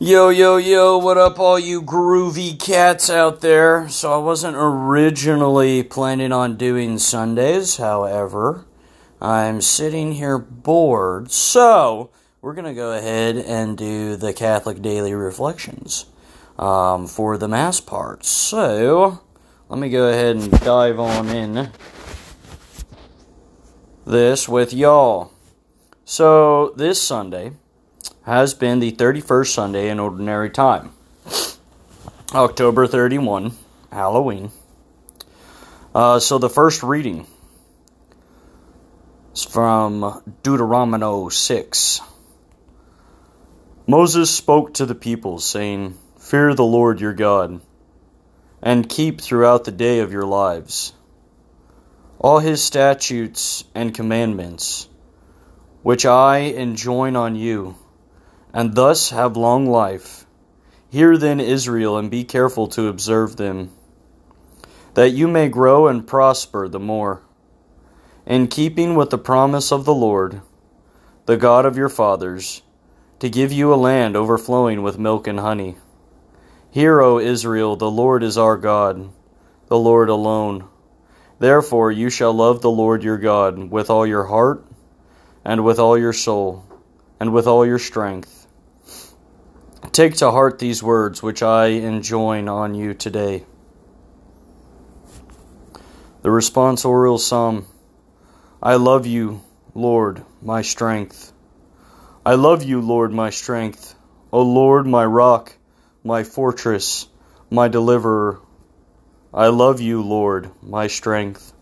Yo, yo, yo, what up, all you groovy cats out there? So, I wasn't originally planning on doing Sundays, however, I'm sitting here bored, so we're going to go ahead and do the Catholic Daily Reflections um, for the Mass part. So, let me go ahead and dive on in this with y'all. So, this Sunday, has been the 31st Sunday in Ordinary Time. October 31, Halloween. Uh, so the first reading is from Deuteronomy 6. Moses spoke to the people, saying, Fear the Lord your God, and keep throughout the day of your lives all his statutes and commandments, which I enjoin on you and thus have long life. Hear then, Israel, and be careful to observe them, that you may grow and prosper the more, in keeping with the promise of the Lord, the God of your fathers, to give you a land overflowing with milk and honey. Hear, O Israel, the Lord is our God, the Lord alone. Therefore you shall love the Lord your God with all your heart, and with all your soul, and with all your strength Take to heart these words which I enjoin on you today. The responsorial psalm I love you, Lord, my strength. I love you, Lord, my strength. O Lord, my rock, my fortress, my deliverer. I love you, Lord, my strength.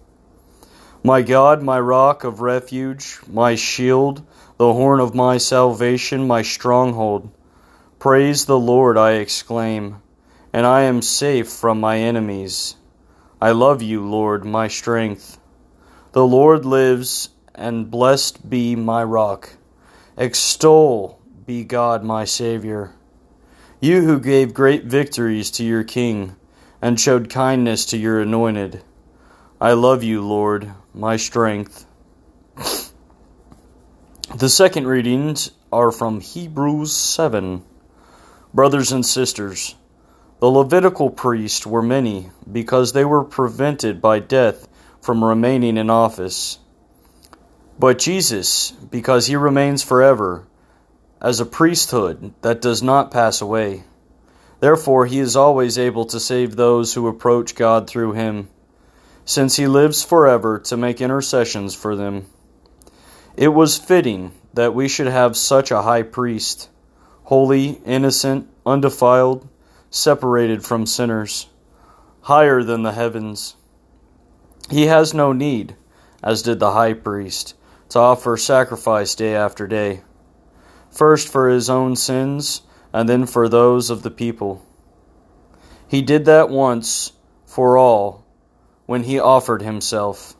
My God, my rock of refuge, my shield, the horn of my salvation, my stronghold. Praise the Lord, I exclaim, and I am safe from my enemies. I love you, Lord, my strength. The Lord lives, and blessed be my rock. Extol be God, my Savior. You who gave great victories to your King, and showed kindness to your anointed. I love you, Lord, my strength. The second readings are from Hebrews 7. Brothers and sisters, the Levitical priests were many because they were prevented by death from remaining in office. But Jesus, because he remains forever, as a priesthood that does not pass away. Therefore, he is always able to save those who approach God through him, since he lives forever to make intercessions for them. It was fitting that we should have such a high priest holy, innocent, undefiled, separated from sinners, higher than the heavens. He has no need, as did the high priest, to offer sacrifice day after day, first for his own sins, and then for those of the people. He did that once for all when he offered himself.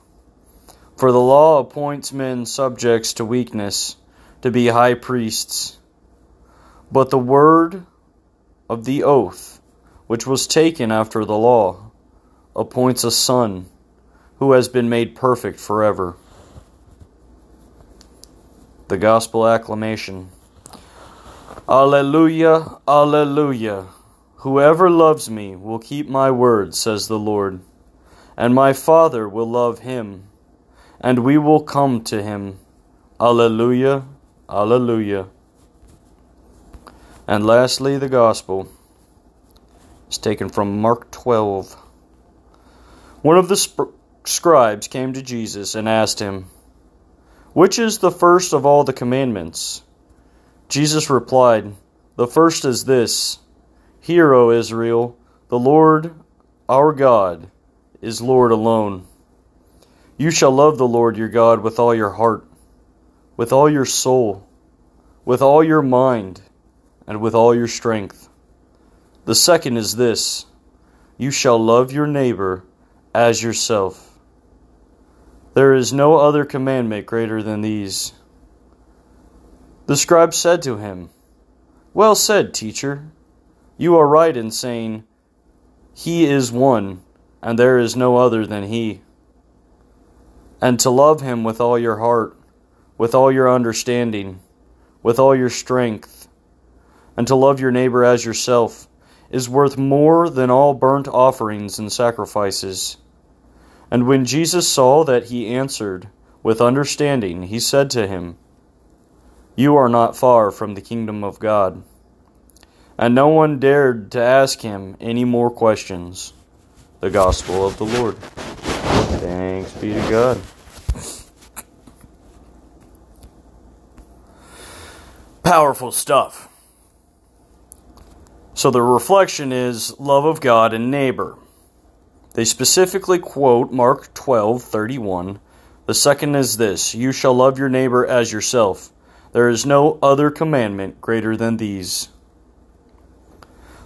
For the law appoints men subjects to weakness to be high priests but the word of the oath, which was taken after the law, appoints a son who has been made perfect forever. The Gospel Acclamation Alleluia, Alleluia. Whoever loves me will keep my word, says the Lord, and my Father will love him, and we will come to him. Alleluia, Alleluia. And lastly, the Gospel is taken from Mark 12. One of the sp- scribes came to Jesus and asked him, Which is the first of all the commandments? Jesus replied, The first is this Hear, O Israel, the Lord our God is Lord alone. You shall love the Lord your God with all your heart, with all your soul, with all your mind and with all your strength. The second is this you shall love your neighbor as yourself. There is no other commandment greater than these. The scribe said to him, Well said, teacher. You are right in saying, He is one, and there is no other than He. And to love Him with all your heart, with all your understanding, with all your strength, and to love your neighbor as yourself is worth more than all burnt offerings and sacrifices. And when Jesus saw that he answered with understanding, he said to him, You are not far from the kingdom of God. And no one dared to ask him any more questions. The Gospel of the Lord. Thanks be to God. Powerful stuff. So the reflection is love of God and neighbor. They specifically quote Mark 12:31. The second is this, you shall love your neighbor as yourself. There is no other commandment greater than these.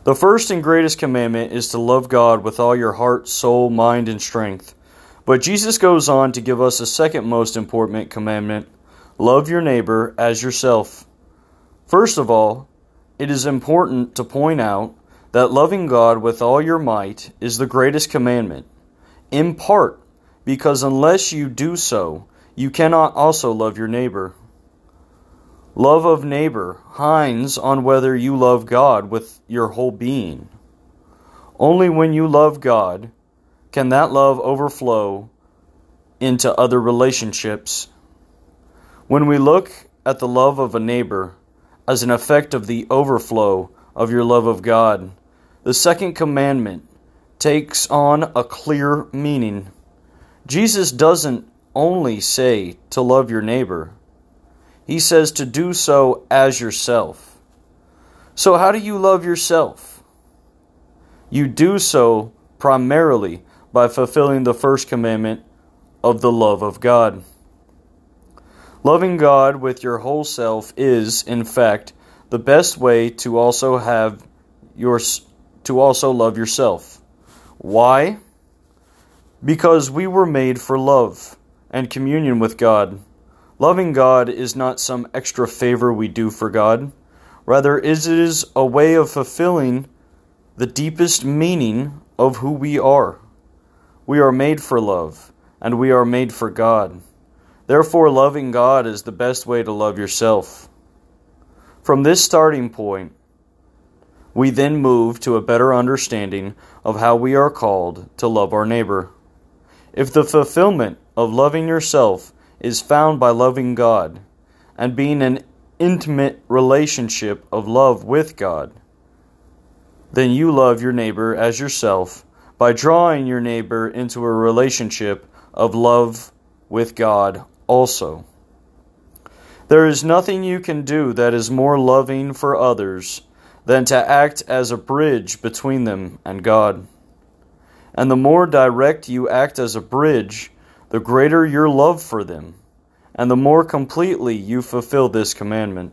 The first and greatest commandment is to love God with all your heart, soul, mind, and strength. But Jesus goes on to give us a second most important commandment love your neighbor as yourself. First of all, it is important to point out that loving God with all your might is the greatest commandment, in part because unless you do so, you cannot also love your neighbor. Love of neighbor hinds on whether you love God with your whole being. Only when you love God can that love overflow into other relationships. When we look at the love of a neighbor, as an effect of the overflow of your love of God. The second commandment takes on a clear meaning. Jesus doesn't only say to love your neighbor, he says to do so as yourself. So, how do you love yourself? You do so primarily by fulfilling the first commandment of the love of God. Loving God with your whole self is, in fact, the best way to also have your to also love yourself. Why? Because we were made for love and communion with God. Loving God is not some extra favor we do for God. Rather, it is a way of fulfilling the deepest meaning of who we are. We are made for love, and we are made for God. Therefore, loving God is the best way to love yourself. From this starting point, we then move to a better understanding of how we are called to love our neighbor. If the fulfillment of loving yourself is found by loving God and being an intimate relationship of love with God, then you love your neighbor as yourself by drawing your neighbor into a relationship of love with God also. There is nothing you can do that is more loving for others than to act as a bridge between them and God. And the more direct you act as a bridge, the greater your love for them, and the more completely you fulfill this commandment.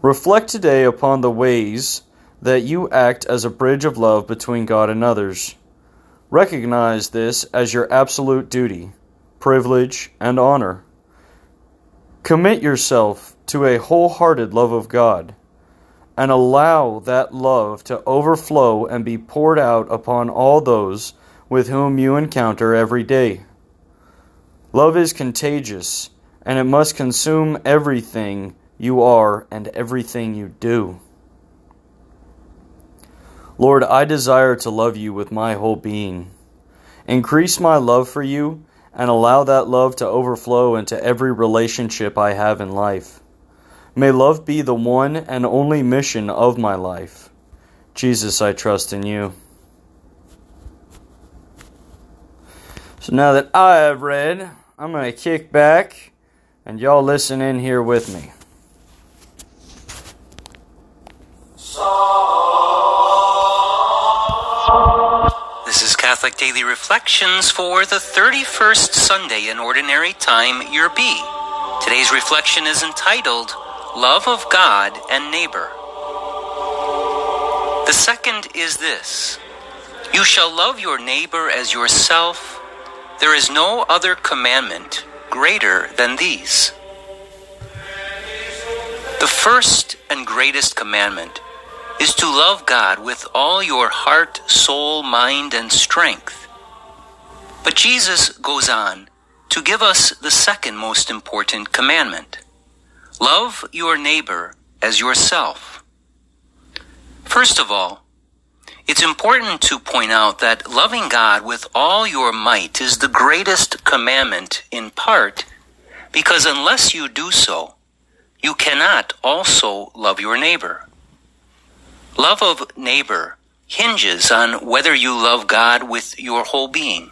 Reflect today upon the ways that you act as a bridge of love between God and others. Recognize this as your absolute duty privilege, and honor. Commit yourself to a wholehearted love of God and allow that love to overflow and be poured out upon all those with whom you encounter every day. Love is contagious and it must consume everything you are and everything you do. Lord, I desire to love you with my whole being. Increase my love for you and allow that love to overflow into every relationship I have in life. May love be the one and only mission of my life. Jesus, I trust in you. So now that I have read, I'm going to kick back and y'all listen in here with me. Catholic Daily Reflections for the 31st Sunday in Ordinary Time, Year B. Today's reflection is entitled Love of God and Neighbor. The second is this You shall love your neighbor as yourself. There is no other commandment greater than these. The first and greatest commandment is to love God with all your heart, soul, mind, and strength. But Jesus goes on to give us the second most important commandment love your neighbor as yourself. First of all, it's important to point out that loving God with all your might is the greatest commandment in part because unless you do so, you cannot also love your neighbor. Love of neighbor hinges on whether you love God with your whole being.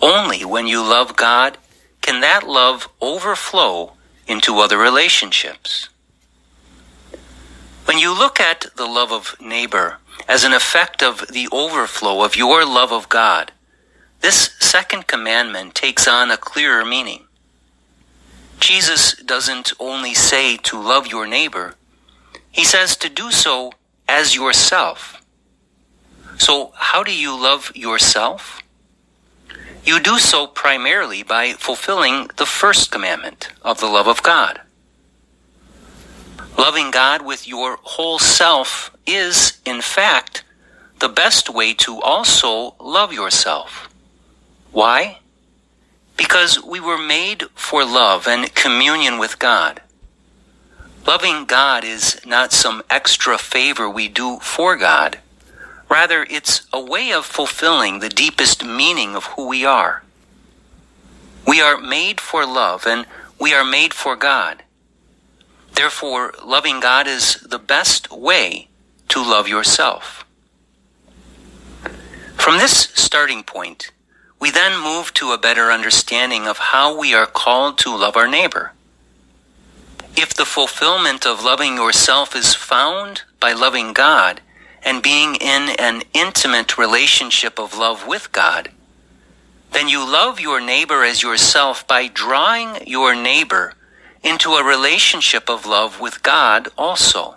Only when you love God can that love overflow into other relationships. When you look at the love of neighbor as an effect of the overflow of your love of God, this second commandment takes on a clearer meaning. Jesus doesn't only say to love your neighbor, he says to do so as yourself. So, how do you love yourself? You do so primarily by fulfilling the first commandment of the love of God. Loving God with your whole self is, in fact, the best way to also love yourself. Why? Because we were made for love and communion with God. Loving God is not some extra favor we do for God. Rather, it's a way of fulfilling the deepest meaning of who we are. We are made for love and we are made for God. Therefore, loving God is the best way to love yourself. From this starting point, we then move to a better understanding of how we are called to love our neighbor. If the fulfillment of loving yourself is found by loving God and being in an intimate relationship of love with God, then you love your neighbor as yourself by drawing your neighbor into a relationship of love with God also.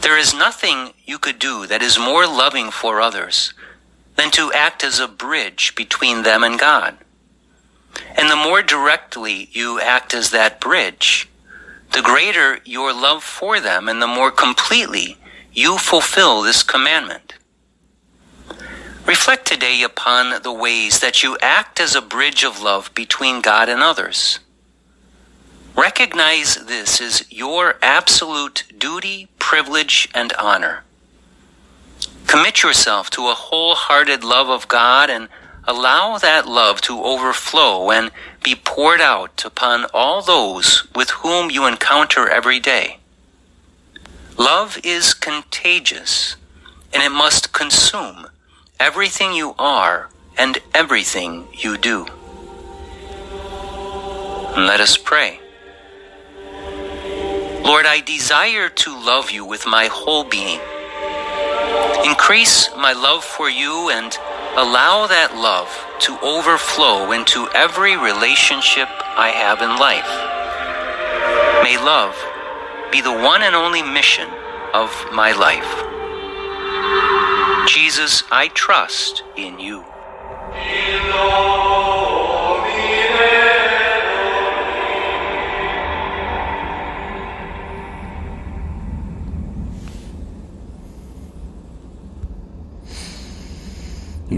There is nothing you could do that is more loving for others than to act as a bridge between them and God. And the more directly you act as that bridge, the greater your love for them and the more completely you fulfill this commandment. Reflect today upon the ways that you act as a bridge of love between God and others. Recognize this as your absolute duty, privilege, and honor. Commit yourself to a wholehearted love of God and allow that love to overflow and be poured out upon all those with whom you encounter every day. Love is contagious, and it must consume everything you are and everything you do. Let us pray. Lord, I desire to love you with my whole being. Increase my love for you and allow that love to overflow into every relationship I have in life. May love be the one and only mission of my life. Jesus, I trust in you.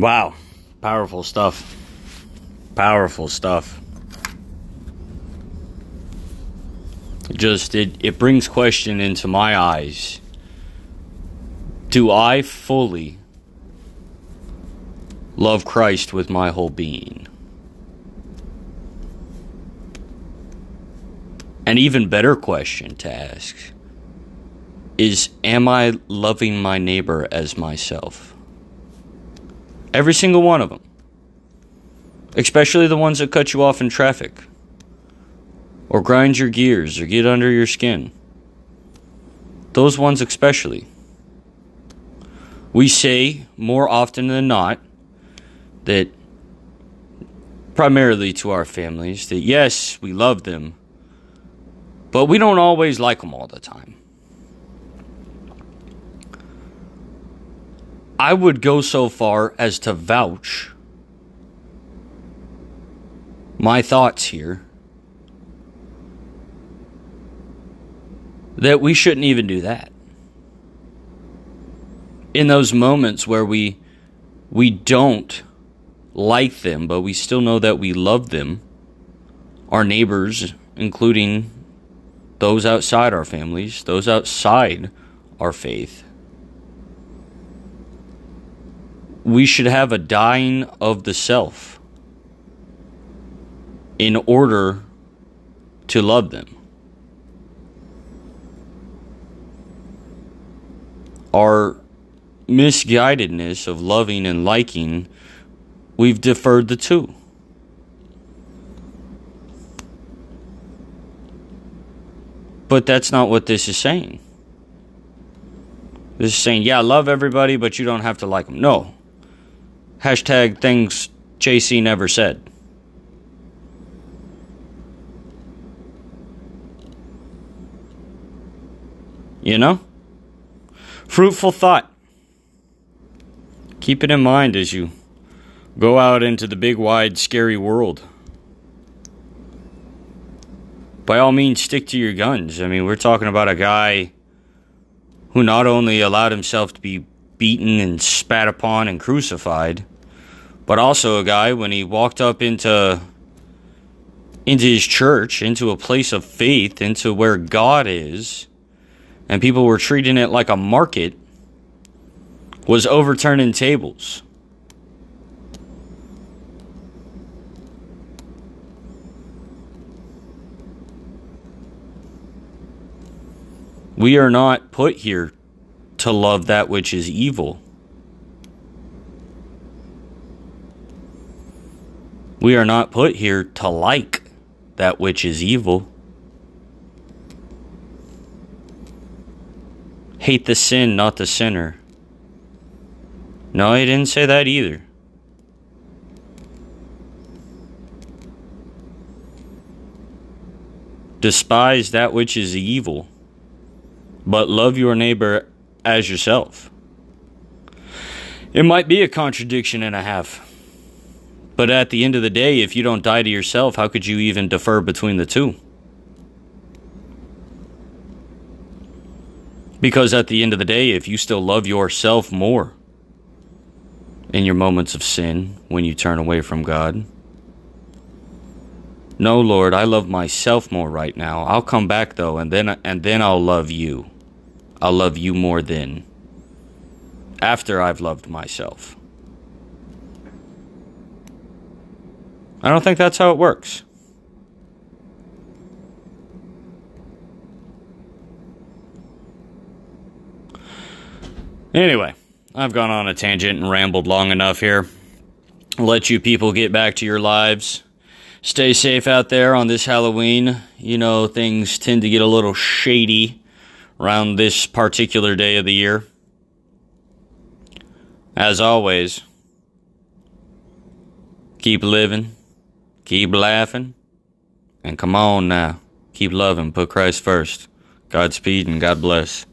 Wow. Powerful stuff. Powerful stuff. Just it, it brings question into my eyes. Do I fully love Christ with my whole being? An even better question to ask is Am I loving my neighbor as myself? Every single one of them. Especially the ones that cut you off in traffic, or grind your gears, or get under your skin. Those ones, especially. We say more often than not that, primarily to our families, that yes, we love them, but we don't always like them all the time. I would go so far as to vouch my thoughts here that we shouldn't even do that. In those moments where we we don't like them, but we still know that we love them, our neighbors, including those outside our families, those outside our faith. We should have a dying of the self in order to love them. Our misguidedness of loving and liking, we've deferred the two. But that's not what this is saying. This is saying, yeah, love everybody, but you don't have to like them. No. Hashtag things JC never said. You know? Fruitful thought. Keep it in mind as you go out into the big, wide, scary world. By all means, stick to your guns. I mean, we're talking about a guy who not only allowed himself to be beaten and spat upon and crucified, but also a guy when he walked up into into his church, into a place of faith, into where God is, and people were treating it like a market, was overturning tables. We are not put here to love that which is evil. We are not put here to like that which is evil. Hate the sin, not the sinner. No, he didn't say that either. Despise that which is evil, but love your neighbor as yourself. It might be a contradiction and a half. But at the end of the day, if you don't die to yourself, how could you even defer between the two? Because at the end of the day, if you still love yourself more in your moments of sin when you turn away from God, no, Lord, I love myself more right now. I'll come back though, and then and then I'll love you. I'll love you more then. After I've loved myself. I don't think that's how it works. Anyway, I've gone on a tangent and rambled long enough here. Let you people get back to your lives. Stay safe out there on this Halloween. You know, things tend to get a little shady around this particular day of the year. As always, keep living, keep laughing, and come on now, keep loving, put Christ first. Godspeed and God bless.